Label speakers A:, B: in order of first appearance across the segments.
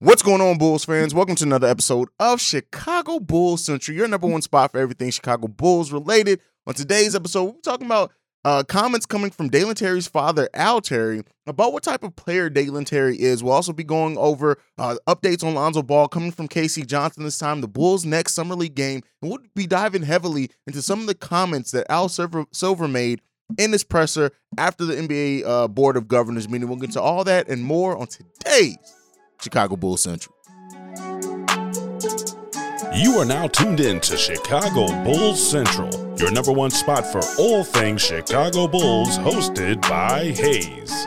A: What's going on, Bulls fans? Welcome to another episode of Chicago Bulls Central, your number one spot for everything Chicago Bulls related. On today's episode, we're talking about uh, comments coming from Dalen Terry's father, Al Terry, about what type of player Dalen Terry is. We'll also be going over uh, updates on Lonzo Ball coming from K.C. Johnson this time, the Bulls' next Summer League game, and we'll be diving heavily into some of the comments that Al Silver, Silver made in this presser after the NBA uh, Board of Governors meeting. We'll get to all that and more on today's Chicago Bulls Central.
B: You are now tuned in to Chicago Bulls Central, your number one spot for all things Chicago Bulls, hosted by Hayes.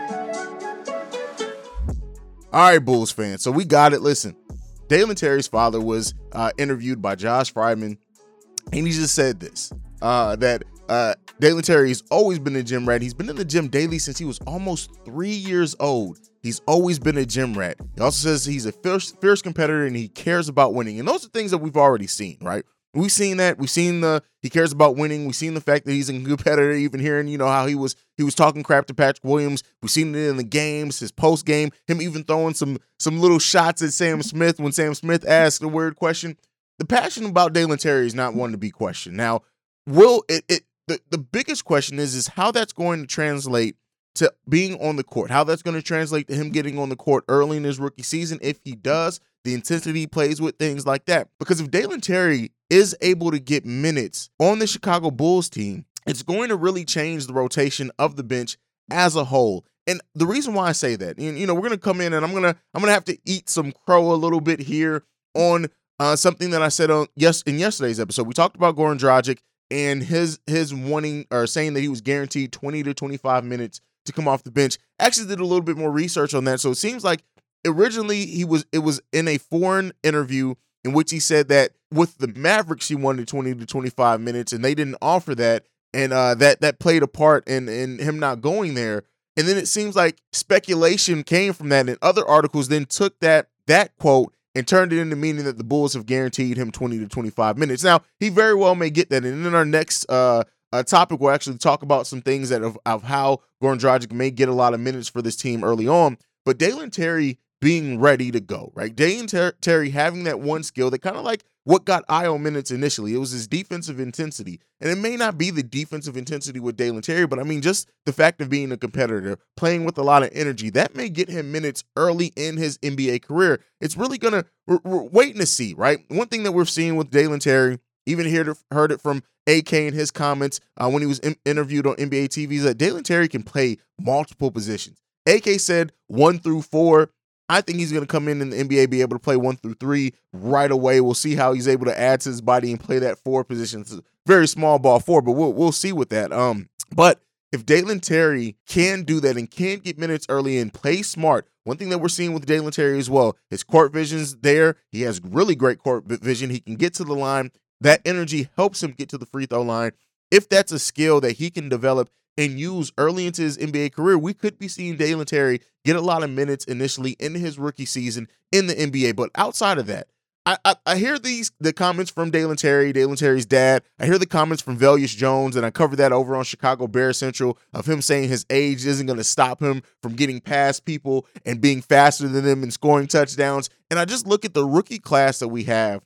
A: All right, Bulls fans. So we got it. Listen, Dalen Terry's father was uh, interviewed by Josh Friedman, and he just said this uh, that uh, Dalen Terry's always been a gym rat. He's been in the gym daily since he was almost three years old. He's always been a gym rat. He also says he's a fierce, fierce competitor and he cares about winning. And those are things that we've already seen, right? We've seen that. We've seen the he cares about winning. We've seen the fact that he's a competitor. Even hearing, you know, how he was he was talking crap to Patrick Williams. We've seen it in the games, his post game, him even throwing some some little shots at Sam Smith when Sam Smith asked a weird question. The passion about Dalen Terry is not one to be questioned. Now, will it, it the, the biggest question is is how that's going to translate to being on the court, how that's going to translate to him getting on the court early in his rookie season. If he does, the intensity he plays with, things like that. Because if Dalen Terry is able to get minutes on the Chicago Bulls team, it's going to really change the rotation of the bench as a whole. And the reason why I say that, you know, we're gonna come in and I'm gonna I'm gonna have to eat some crow a little bit here on uh, something that I said on yes in yesterday's episode. We talked about Goran Dragic and his his wanting or saying that he was guaranteed 20 to 25 minutes to come off the bench. Actually did a little bit more research on that. So it seems like originally he was it was in a foreign interview in which he said that with the Mavericks he wanted 20 to 25 minutes and they didn't offer that and uh, that that played a part in in him not going there. And then it seems like speculation came from that and other articles then took that that quote and turned it into meaning that the Bulls have guaranteed him 20 to 25 minutes. Now, he very well may get that. And in our next uh, uh, topic, we'll actually talk about some things that of, of how Goran Dragic may get a lot of minutes for this team early on. But Dalen Terry being ready to go, right? Dalen Ter- Terry having that one skill that kind of like what got Ayo minutes initially. It was his defensive intensity. And it may not be the defensive intensity with Dalen Terry, but I mean, just the fact of being a competitor, playing with a lot of energy, that may get him minutes early in his NBA career. It's really going to, we're, we're waiting to see, right? One thing that we're seeing with Dalen Terry, even heard, heard it from AK in his comments uh, when he was in- interviewed on NBA TV, is that Dalen Terry can play multiple positions. AK said one through four I think he's going to come in in the NBA, be able to play one through three right away. We'll see how he's able to add to his body and play that four position. It's very small ball four, but we'll we'll see with that. Um, but if Dalen Terry can do that and can get minutes early and play smart, one thing that we're seeing with Dalen Terry as well, his court vision's there. He has really great court vision. He can get to the line. That energy helps him get to the free throw line. If that's a skill that he can develop and use early into his NBA career, we could be seeing Dalen Terry get a lot of minutes initially in his rookie season in the NBA. But outside of that, I, I, I hear these the comments from Dalen Terry, Dalen Terry's dad. I hear the comments from Velus Jones, and I covered that over on Chicago Bear Central of him saying his age isn't going to stop him from getting past people and being faster than them and scoring touchdowns. And I just look at the rookie class that we have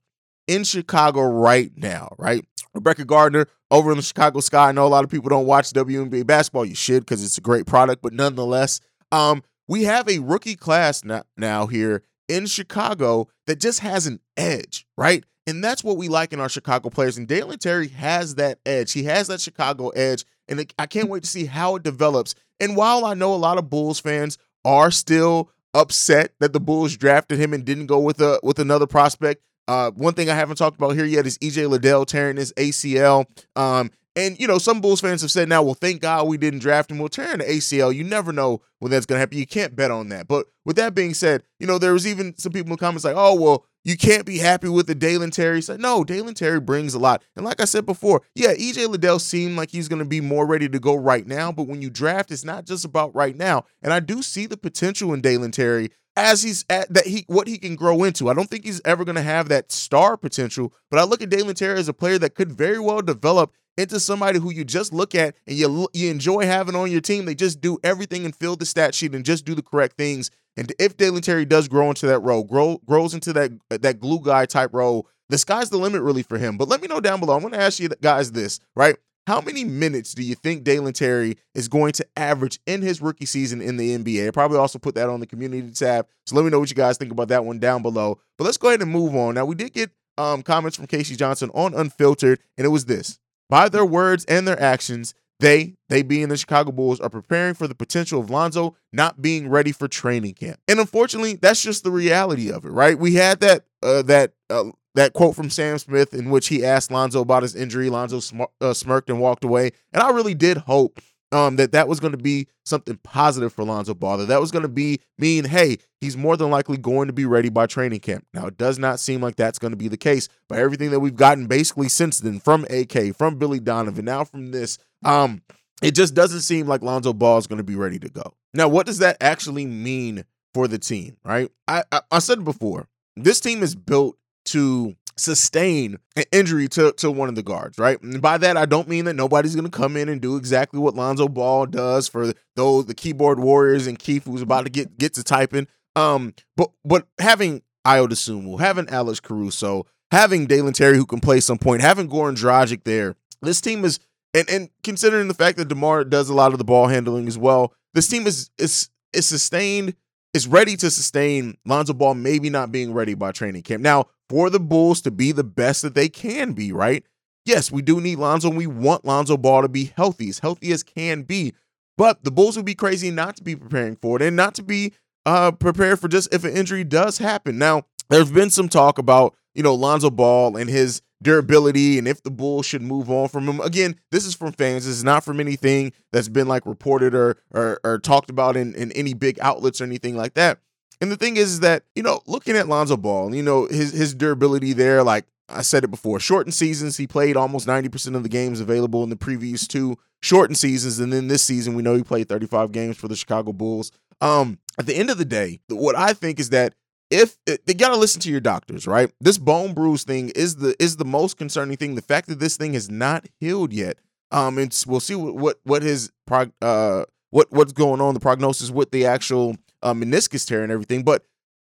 A: in Chicago right now, right? Rebekah Gardner over in the Chicago Sky. I know a lot of people don't watch WNBA basketball. You should because it's a great product, but nonetheless, um, we have a rookie class now, here in Chicago that just has an edge, right? And that's what we like in our Chicago players. And Dalen Terry has that edge. He has that Chicago edge. And it, I can't wait to see how it develops. And while I know a lot of Bulls fans are still upset that the Bulls drafted him and didn't go with a with another prospect, uh, one thing I haven't talked about here yet is EJ Liddell tearing his ACL. Um, and you know, some Bulls fans have said now, well, thank God we didn't draft him. We'll tear the ACL. You never know when that's gonna happen. You can't bet on that. But with that being said, you know, there was even some people in the comments like, oh, well, you can't be happy with the Dalen Terry. Said no, Dalen Terry brings a lot. And like I said before, yeah, EJ Liddell seemed like he's gonna be more ready to go right now. But when you draft, it's not just about right now. And I do see the potential in Dalen Terry as he's at that he what he can grow into. I don't think he's ever going to have that star potential, but I look at Dalen Terry as a player that could very well develop into somebody who you just look at and you you enjoy having on your team. They just do everything and fill the stat sheet and just do the correct things. And if Dalen Terry does grow into that role, grow grows into that that glue guy type role, the sky's the limit really for him. But let me know down below. I'm going to ask you guys this, right? How many minutes do you think Dalen Terry is going to average in his rookie season in the NBA? I probably also put that on the community tab. So let me know what you guys think about that one down below. But let's go ahead and move on. Now, we did get um, comments from K.C. Johnson on Unfiltered, and it was this By their words and their actions, they, they being the Chicago Bulls, are preparing for the potential of Lonzo not being ready for training camp. And unfortunately, that's just the reality of it, right? We had that uh, that uh, that quote from Sam Smith in which he asked Lonzo about his injury. Lonzo uh, smirked and walked away. And I really did hope um, that that was going to be something positive for Lonzo Ball. That that was going to be mean, hey, he's more than likely going to be ready by training camp. Now, it does not seem like that's going to be the case. By everything that we've gotten basically since then from AK, from Billy Donovan, now from this, um, it just doesn't seem like Lonzo Ball is going to be ready to go. Now, what does that actually mean for the team, right? I, I, I said before. This team is built to sustain an injury to, to one of the guards, right? And by that, I don't mean that nobody's going to come in and do exactly what Lonzo Ball does for those the keyboard warriors and Keith who's about to get get to typing. Um, but but having Ayo Dosunmu, having Alex Caruso, having Dalen Terry who can play some point, having Goran Dragic there, this team is and and considering the fact that DeMar does a lot of the ball handling as well, this team is is is sustained is ready to sustain Lonzo Ball maybe not being ready by training camp. Now, for the Bulls to be the best that they can be, right? Yes, we do need Lonzo and we want Lonzo Ball to be healthy, as healthy as can be. But the Bulls would be crazy not to be preparing for it and not to be uh, prepared for just if an injury does happen. Now, there's been some talk about, you know, Lonzo Ball and his durability and if the Bulls should move on from him. Again, this is from fans. This is not from anything that's been like reported or or, or talked about in, in any big outlets or anything like that. And the thing is, is that, you know, looking at Lonzo Ball, you know, his his durability there, like I said it before, shortened seasons, he played almost 90% of the games available in the previous two shortened seasons. And then this season, we know he played 35 games for the Chicago Bulls. Um, at the end of the day, what I think is that if eh, they gotta listen to your doctors, right? This bone bruise thing is the is the most concerning thing. The fact that this thing has not healed yet. Um, and we'll see what what what his prog uh what what's going on the prognosis with the actual uh, meniscus tear and everything. But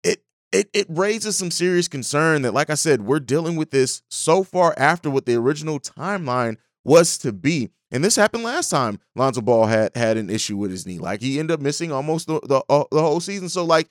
A: it it it raises some serious concern that, like I said, we're dealing with this so far after what the original timeline was to be. And this happened last time Lonzo Ball had had an issue with his knee. Like he ended up missing almost the the, uh, the whole season. So like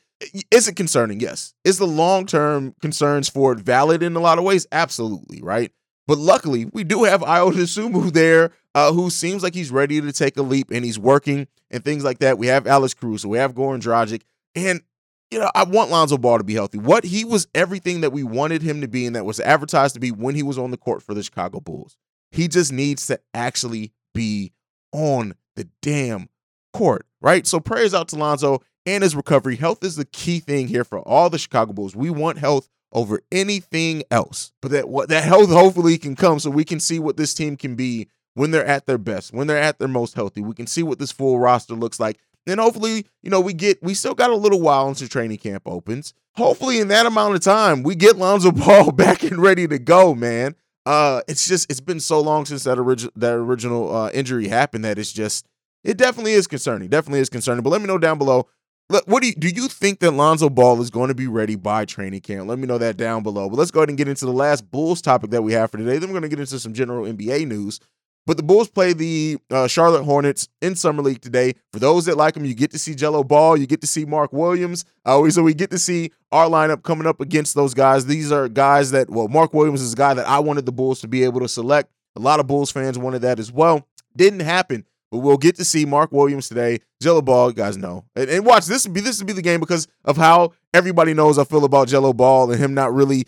A: is it concerning? Yes. Is the long term concerns for it valid in a lot of ways? Absolutely, right? But luckily, we do have Ayo Dosunmu there, uh, who seems like he's ready to take a leap and he's working and things like that. We have Alex Caruso, we have Goran Dragic, and you know I want Lonzo Ball to be healthy. What he was everything that we wanted him to be, and that was advertised to be when he was on the court for the Chicago Bulls. He just needs to actually be on the damn court, right? So prayers out to Lonzo and his recovery. Health is the key thing here for all the Chicago Bulls. We want health over anything else. But that what that health hopefully can come so we can see what this team can be when they're at their best, when they're at their most healthy. We can see what this full roster looks like. And hopefully, you know, we get we still got a little while until training camp opens. Hopefully, in that amount of time, we get Lonzo Ball back and ready to go, man. Uh, it's just it's been so long since that original that original uh, injury happened that it's just it definitely is concerning. Definitely is concerning. But let me know down below what do you do you think that Lonzo Ball is going to be ready by training camp? Let me know that down below. But let's go ahead and get into the last Bulls topic that we have for today. Then we're going to get into some general NBA news. But the Bulls play the uh, Charlotte Hornets in Summer League today. For those that like them, you get to see Gelo Ball, you get to see Mark Williams. Uh, so we get to see our lineup coming up against those guys. These are guys that, well, Mark Williams is a guy that I wanted the Bulls to be able to select. A lot of Bulls fans wanted that as well. Didn't happen. But we'll get to see Mark Williams today. Gelo Ball, you guys know. And, and watch this would be this would be the game because of how everybody knows I feel about Gelo Ball and him not really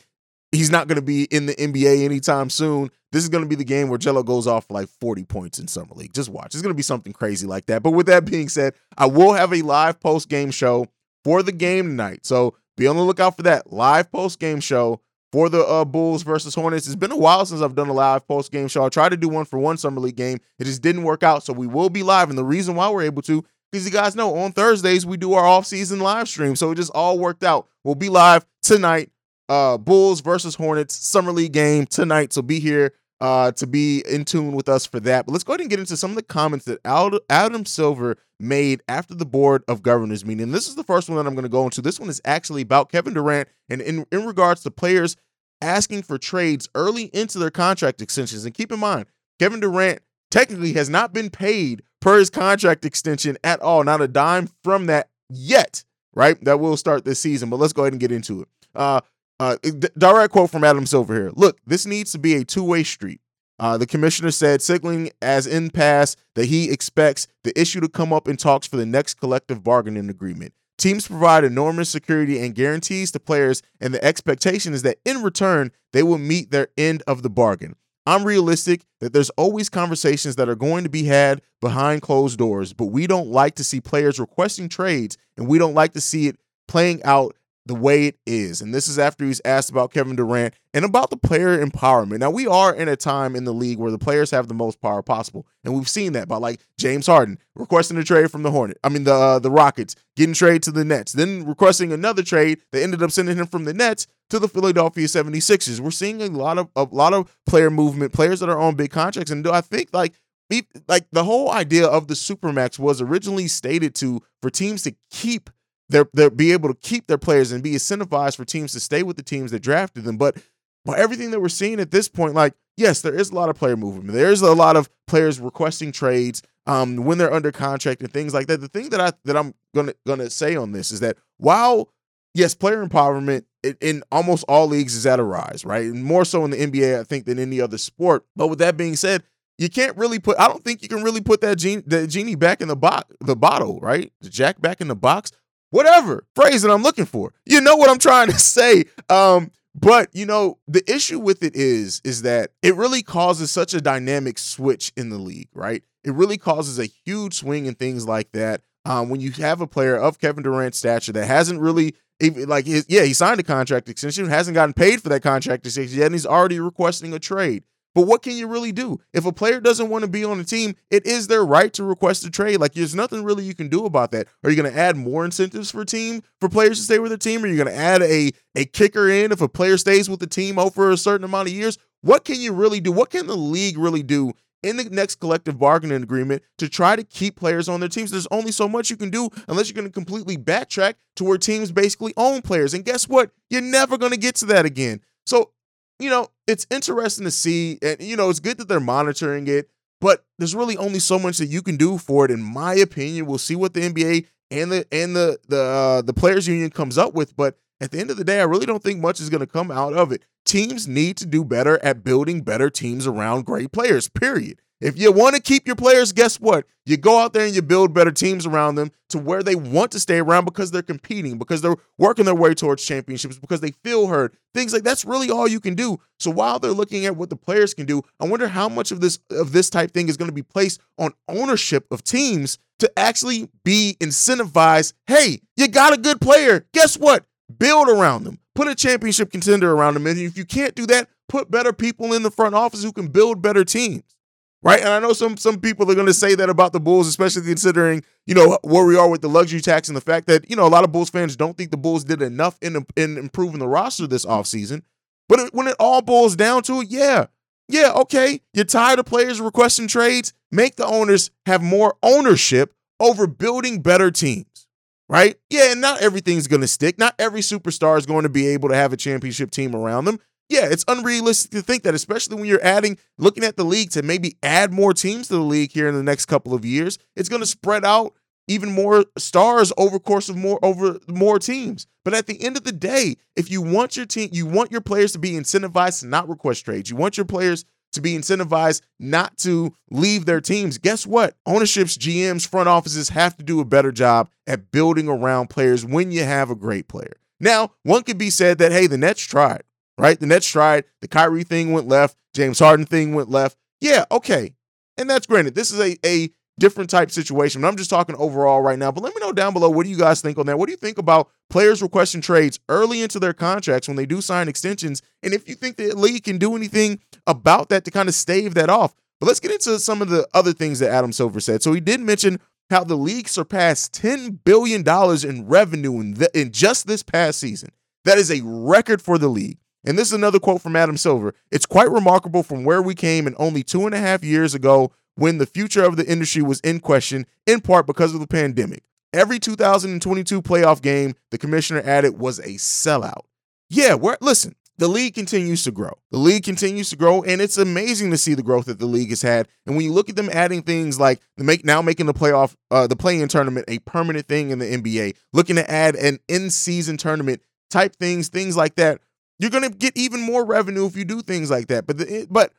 A: he's not going to be in the NBA anytime soon. This is going to be the game where Gelo goes off for like 40 points in summer league. Just watch. It's going to be something crazy like that. But with that being said, I will have a live post game show for the game tonight. So be on the lookout for that live post game show for the uh, Bulls versus Hornets. It's been a while since I've done a live post game show. I tried to do one for one summer league game. It just didn't work out. So we will be live. And the reason why we're able to because you guys know on Thursdays we do our off-season live stream. So it just all worked out. We'll be live tonight. Uh, Bulls versus Hornets summer league game tonight. So be here uh, to be in tune with us for that. But let's go ahead and get into some of the comments that Adam Silver made after the Board of Governors meeting. This is the first one that I'm going to go into. This one is actually about Kevin Durant and in, in regards to players asking for trades early into their contract extensions. And keep in mind, Kevin Durant technically has not been paid per his contract extension at all, not a dime from that yet, right? That will start this season. But let's go ahead and get into it. Uh, uh, direct quote from Adam Silver here. Look, this needs to be a two way street. Uh, the commissioner said, signaling as in past that he expects the issue to come up in talks for the next collective bargaining agreement. Teams provide enormous security and guarantees to players, and the expectation is that in return, they will meet their end of the bargain. I'm realistic that there's always conversations that are going to be had behind closed doors, but we don't like to see players requesting trades, and we don't like to see it playing out the way it is. And this is after he's asked about Kevin Durant and about the player empowerment. Now, we are in a time in the league where the players have the most power possible. And we've seen that by like James Harden requesting a trade from the Hornet. I mean, the uh, the Rockets getting trade to the Nets, then requesting another trade that ended up sending him from the Nets to the Philadelphia 76ers. We're seeing a lot of a lot of player movement, players that are on big contracts. And do I think like like the whole idea of the supermax was originally stated to for teams to keep they're they'll be able to keep their players and be incentivized for teams to stay with the teams that drafted them. But by everything that we're seeing at this point, like yes, there is a lot of player movement. There's a lot of players requesting trades um, when they're under contract and things like that. The thing that I that I'm gonna gonna say on this is that while yes, player empowerment in, in almost all leagues is at a rise, right? And more so in the NBA, I think, than any other sport. But with that being said, you can't really put. I don't think you can really put that genie, the genie back in the box, the bottle, right? The jack back in the box whatever phrase that I'm looking for. You know what I'm trying to say. Um, but you know, the issue with it is, is that it really causes such a dynamic switch in the league, right? It really causes a huge swing in things like that. Um, when you have a player of Kevin Durant's stature that hasn't really even like his, yeah, he signed a contract extension, hasn't gotten paid for that contract extension yet, and he's already requesting a trade. But what can you really do? If a player doesn't want to be on the team, it is their right to request a trade. Like there's nothing really you can do about that. Are you going to add more incentives for team for players to stay with the team? Are you going to add a a kicker in if a player stays with the team over a certain amount of years? What can you really do? What can the league really do in the next collective bargaining agreement to try to keep players on their teams. There's only so much you can do unless you're going to completely backtrack to where teams basically own players. And guess what? You're never going to get to that again. So you know, it's interesting to see, and you know, it's good that they're monitoring it, but there's really only so much that you can do for it, in my opinion. We'll see what the NBA and the and the the uh, the players union comes up with, but at the end of the day, I really don't think much is going to come out of it. Teams need to do better at building better teams around great players. Period. If you want to keep your players, guess what? You go out there and you build better teams around them to where they want to stay around because they're competing, because they're working their way towards championships, because they feel heard. Things like that's really all you can do. So while they're looking at what the players can do, I wonder how much of this of this type thing is going to be placed on ownership of teams to actually be incentivized. Hey, you got a good player. Guess what? Build around them. Put a championship contender around them. And if you can't do that, put better people in the front office who can build better teams right? And I know some some people are going to say that about the Bulls, especially considering you know where we are with the luxury tax and the fact that you know a lot of Bulls fans don't think the Bulls did enough in in improving the roster this offseason. But it, when it all boils down to it, yeah, yeah, okay, you're tired of players requesting trades. Make the owners have more ownership over building better teams. Right? Yeah, and not everything's going to stick. Not every superstar is going to be able to have a championship team around them yeah, it's unrealistic to think that, especially when you're adding, looking at the league to maybe add more teams to the league here in the next couple of years. It's going to spread out even more stars over course of more over more teams. But at the end of the day, if you want your team, you want your players to be incentivized to not request trades. You want your players to be incentivized not to leave their teams. Guess what? Ownerships, GMs, front offices have to do a better job at building around players when you have a great player. Now, one could be said that hey, the Nets tried right? The Nets tried. The Kyrie thing went left. James Harden thing went left. Yeah, okay. And that's granted. This is a, a different type situation. But I'm just talking overall right now. But let me know down below what do you guys think on that? What do you think about players requesting trades early into their contracts when they do sign extensions? And if you think the league can do anything about that to kind of stave that off. But let's get into some of the other things that Adam Silver said. So he did mention how the league surpassed $10 billion in revenue in, the, in just this past season. That is a record for the league. And this is another quote from Adam Silver. It's quite remarkable from where we came in only two and a half years ago when the future of the industry was in question, in part because of the pandemic. Every 2022 playoff game the commissioner added was a sellout. Yeah, we're, listen, the league continues to grow. The league continues to grow, and it's amazing to see the growth that the league has had. And when you look at them adding things like the make now making the playoff, uh, the play-in tournament a permanent thing in the NBA, looking to add an in-season tournament type things, things like that, you're gonna get even more revenue if you do things like that. But the, but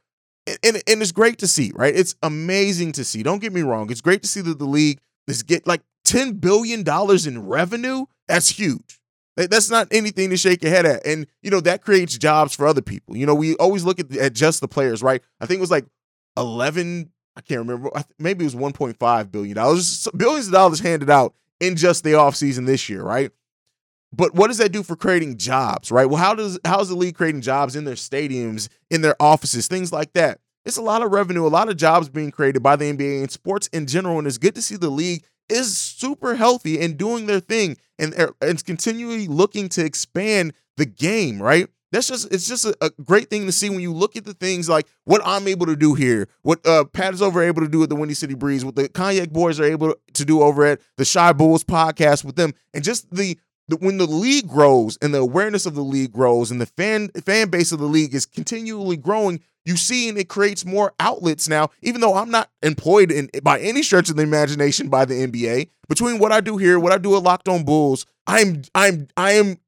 A: and, and it's great to see, right? It's amazing to see. Don't get me wrong. It's great to see that the league is get like ten billion dollars in revenue. That's huge. That's not anything to shake your head at. And, you know, that creates jobs for other people. You know, we always look at, at just the players, right? I think it was like 11, I can't remember, maybe it was $1.5 billion. Billions of dollars handed out in just the offseason this year, right? But what does that do for creating jobs, right? Well, how does how's the league creating jobs in their stadiums, in their offices, things like that? It's a lot of revenue, a lot of jobs being created by the NBA and sports in general. And it's good to see the league is super healthy and doing their thing and, and continually looking to expand the game, right? That's just it's just a, a, great thing to see when you look at the things like what I'm able to do here, what uh, Pat is over able to do at the Windy City Breeze, what the Cognac Boys are able to do over at the Shy Bulls podcast with them, and just the when the league grows and the awareness of the league grows and the fan fan base of the league is continually growing, you see and it creates more outlets now even though i'm not employed in by any stretch of the imagination by the nba between what i do here what i do at locked on bulls i'm i'm i am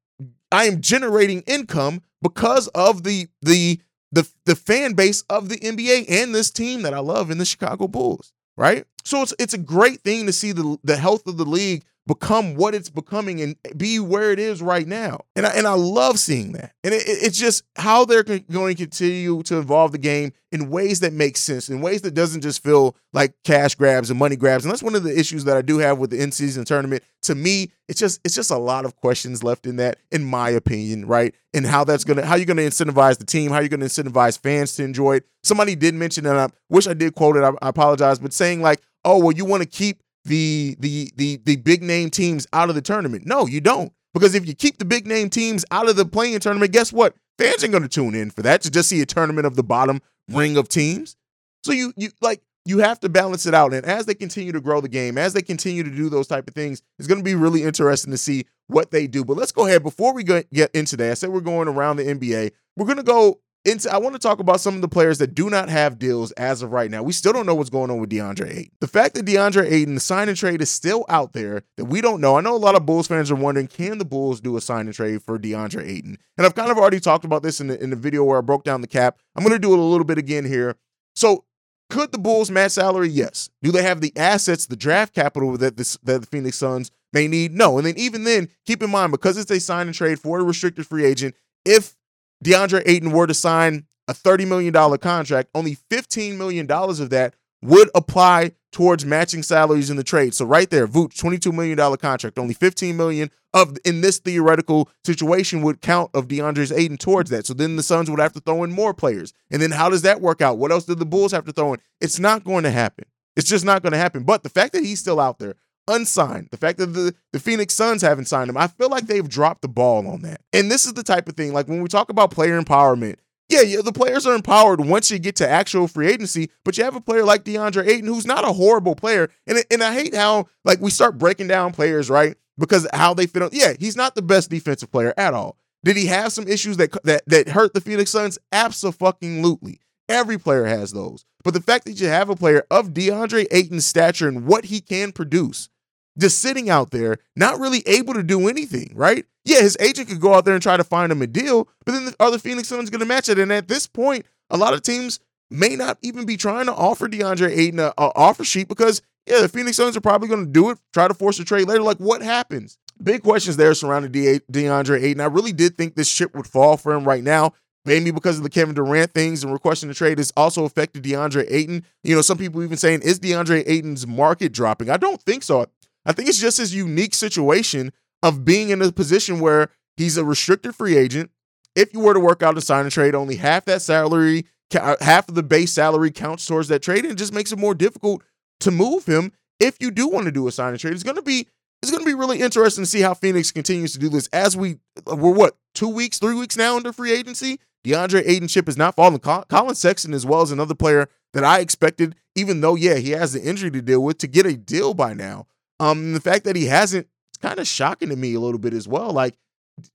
A: i am generating income because of the the the, the fan base of the nba and this team that i love in the chicago bulls right? So it's it's a great thing to see the the health of the league become what it's becoming and be where it is right now. And I, and I love seeing that. And it, it's just how they're going to continue to evolve the game in ways that make sense, in ways that doesn't just feel like cash grabs and money grabs. And that's one of the issues that I do have with the in-season tournament. To me, it's just it's just a lot of questions left in that, in my opinion, right? And how that's gonna how you're gonna incentivize the team, how you're gonna incentivize fans to enjoy it. Somebody did mention, and I wish I did quote it. I, I apologize, but saying like, oh well, you want to keep the the the the big name teams out of the tournament. No, you don't. Because if you keep the big name teams out of the play-in tournament, guess what? Fans ain't to tune in for that to just see a tournament of the bottom ring of teams. So you you like you have to balance it out. And as they continue to grow the game, as they continue to do those type of things, it's to be really interesting to see what they do. But let's go ahead before we get into that. I said we're going around the NBA. We're to go into I want to talk about some of the players that do not have deals as of right now. We still don't know what's going on with DeAndre Ayton. The fact that DeAndre Ayton, the sign and trade is still out there that we don't know. I know a lot of Bulls fans are wondering, can the Bulls do a sign and trade for DeAndre Ayton? And I've kind of already talked about this in the, in the video where I broke down the cap. I'm going to do it a little bit again here. So could the Bulls match salary? Yes. Do they have the assets, the draft capital that, this, that the Phoenix Suns may need? No. And then even then, keep in mind, because it's a sign and trade for a restricted free agent, if DeAndre Ayton were to sign a $30 million contract, only $15 million of that would apply towards matching salaries in the trade. So right there, Vooch, $22 million contract, only 15 million of in this theoretical situation would count of DeAndre's Ayton towards that. So then the Suns would have to throw in more players. And then how does that work out? What else did the Bulls have to throw in? It's not going to happen. It's just not going to happen. But the fact that he's still out there, unsigned. The fact that the, the Phoenix Suns haven't signed him, I feel like they've dropped the ball on that. And this is the type of thing, like when we talk about player empowerment, yeah, yeah, the players are empowered once you get to actual free agency, but you have a player like DeAndre Ayton who's not a horrible player. And, and I hate how like we start breaking down players, right? Because how they fit on. Yeah, he's not the best defensive player at all. Did he have some issues that that that hurt the Phoenix Suns? Absolutely. Every player has those. But the fact that you have a player of DeAndre Ayton's stature and what he can produce, just sitting out there, not really able to do anything, right? Yeah, his agent could go out there and try to find him a deal, but then the other Phoenix Suns going to match it. And at this point, a lot of teams may not even be trying to offer DeAndre Ayton a, offer sheet because, yeah, the Phoenix Suns are probably going to do it, try to force a trade later. Like, what happens? Big questions there surrounding De- DeAndre Ayton. I really did think this ship would fall for him right now. Maybe because of the Kevin Durant things and requesting the trade has also affected DeAndre Ayton. You know, some people even saying, is DeAndre Ayton's market dropping? I don't think so. I think it's just his unique situation of being in a position where he's a restricted free agent. If you were to work out a sign and trade, only half that salary, uh, half of the base salary counts towards that trade, and just makes it more difficult to move him. if you do want to do a sign and trade, it's going to be it's going to be really interesting to see how Phoenix continues to do this as we we're what two weeks, three weeks now into free agency. DeAndre Ayton chip is not falling. Collin Sexton as well as another player that I expected, even though yeah he has the injury to deal with, to get a deal by now. Um, the fact that he hasn't, it's kind of shocking to me a little bit as well. Like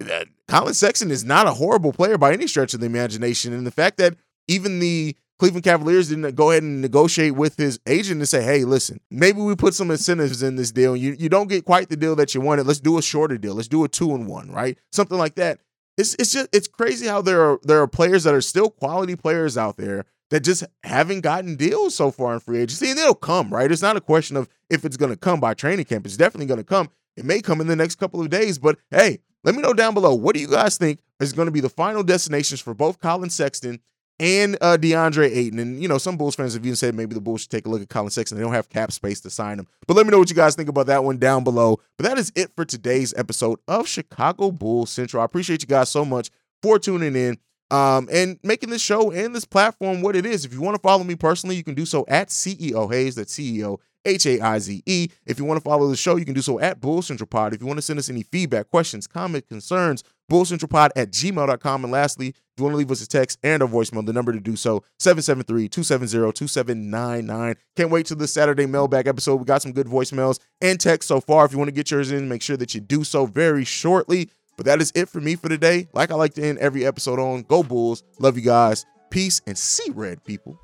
A: uh, Collin Sexton is not a horrible player by any stretch of the imagination, and the fact that even the Cleveland Cavaliers didn't go ahead and negotiate with his agent and say, hey, listen, maybe we put some incentives in this deal. You, you don't get quite the deal that you wanted. Let's do a shorter deal. Let's do a two and one, right? Something like that. It's it's just it's crazy how there are there are players that are still quality players out there that just haven't gotten deals so far in free agency. And they'll come, right? It's not a question of if it's gonna come by training camp. It's definitely gonna come. It may come in the next couple of days, but hey, let me know down below. What do you guys think is going to be the final destinations for both Collin Sexton and uh, DeAndre Ayton. And, you know, some Bulls fans have even said maybe the Bulls should take a look at Collin Sexton. They don't have cap space to sign him. But let me know what you guys think about that one down below. But that is it for today's episode of Chicago Bulls Central. I appreciate you guys so much for tuning in um, and making this show and this platform what it is. If you want to follow me personally, you can do so at CEO Hayes, That's CEO H A I Z E. If you want to follow the show, you can do so at Bull Central Pod. If you want to send us any feedback, questions, comments, concerns, bullcentralpod at gmail.com. And lastly, if you want to leave us a text and a voicemail, the number to do so, 773-270-2799. Can't wait till the Saturday mailbag episode. We got some good voicemails and texts so far. If you want to get yours in, make sure that you do so very shortly. But that is it for me for today. Like I like to end every episode on, go Bulls. Love you guys. Peace and see red people.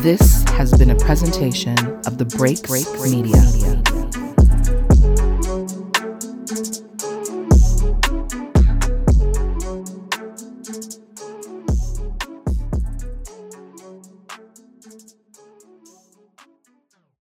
C: This has been a presentation of the Break Break Media. Media.